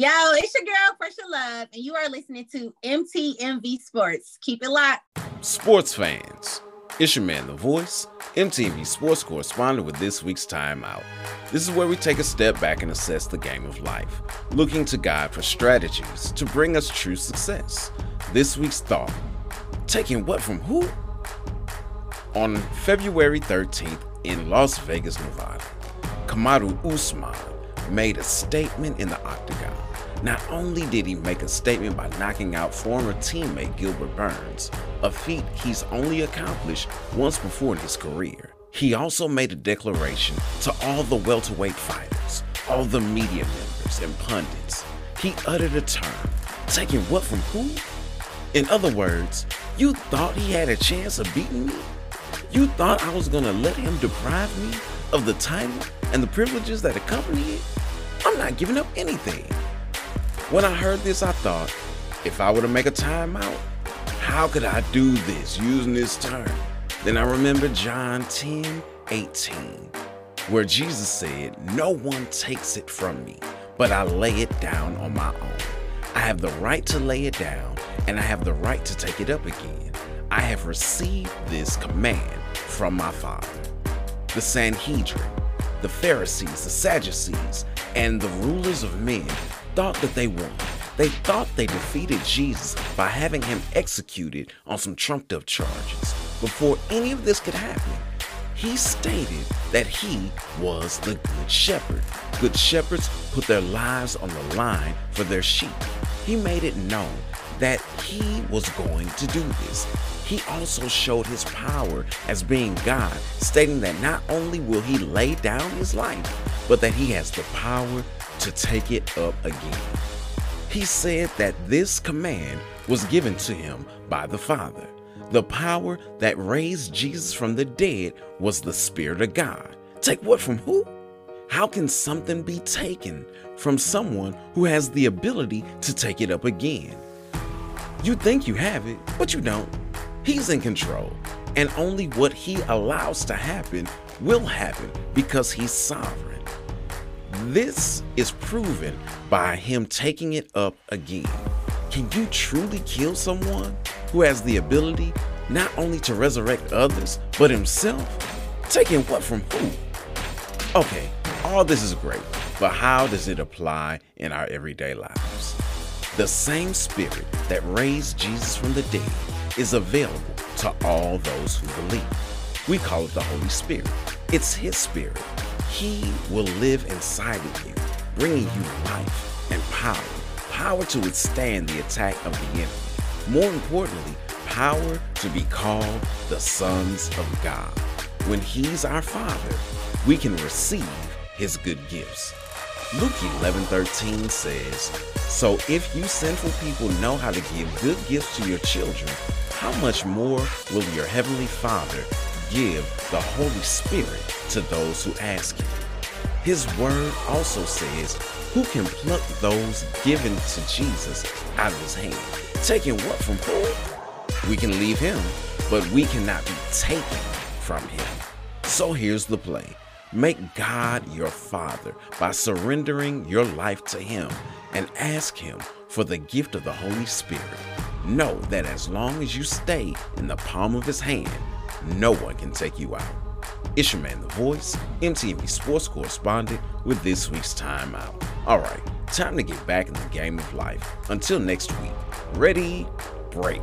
Yo, it's your girl, Pressure Love, and you are listening to MTMV Sports. Keep it locked. Sports fans, it's your man, The Voice, MTMV Sports correspondent with this week's Timeout. This is where we take a step back and assess the game of life, looking to God for strategies to bring us true success. This week's thought taking what from who? On February 13th in Las Vegas, Nevada, Kamaru Usman made a statement in the octagon. Not only did he make a statement by knocking out former teammate Gilbert Burns, a feat he's only accomplished once before in his career, he also made a declaration to all the welterweight fighters, all the media members and pundits. He uttered a term, taking what from who? In other words, you thought he had a chance of beating me? You thought I was gonna let him deprive me of the title and the privileges that accompany it? I'm not giving up anything. When I heard this, I thought, if I were to make a timeout, how could I do this using this term? Then I remembered John 10 18, where Jesus said, No one takes it from me, but I lay it down on my own. I have the right to lay it down, and I have the right to take it up again. I have received this command from my Father. The Sanhedrin, the Pharisees, the Sadducees, and the rulers of men thought that they won. They thought they defeated Jesus by having him executed on some trumped up charges. Before any of this could happen, he stated that he was the Good Shepherd. Good shepherds put their lives on the line for their sheep. He made it known that he was going to do this. He also showed his power as being God, stating that not only will he lay down his life, but that he has the power to take it up again. He said that this command was given to him by the Father. The power that raised Jesus from the dead was the Spirit of God. Take what from who? How can something be taken from someone who has the ability to take it up again? You think you have it, but you don't. He's in control, and only what he allows to happen will happen because he's sovereign. This is proven by him taking it up again. Can you truly kill someone who has the ability not only to resurrect others, but himself? Taking what from who? Okay, all this is great, but how does it apply in our everyday lives? The same spirit that raised Jesus from the dead is available to all those who believe. We call it the Holy Spirit. It's His Spirit. He will live inside of you, bringing you life and power. Power to withstand the attack of the enemy. More importantly, power to be called the sons of God. When He's our Father, we can receive His good gifts. Luke 11:13 says, "So if you sinful people know how to give good gifts to your children, how much more will your heavenly Father give the Holy Spirit to those who ask him?" His word also says, "Who can pluck those given to Jesus out of his hand? Taking what from who? We can leave him, but we cannot be taken from him." So here's the play. Make God your Father by surrendering your life to Him and ask Him for the gift of the Holy Spirit. Know that as long as you stay in the palm of His hand, no one can take you out. It's your man, The Voice, MTMV Sports Correspondent, with this week's Timeout. All right, time to get back in the game of life. Until next week, ready, break.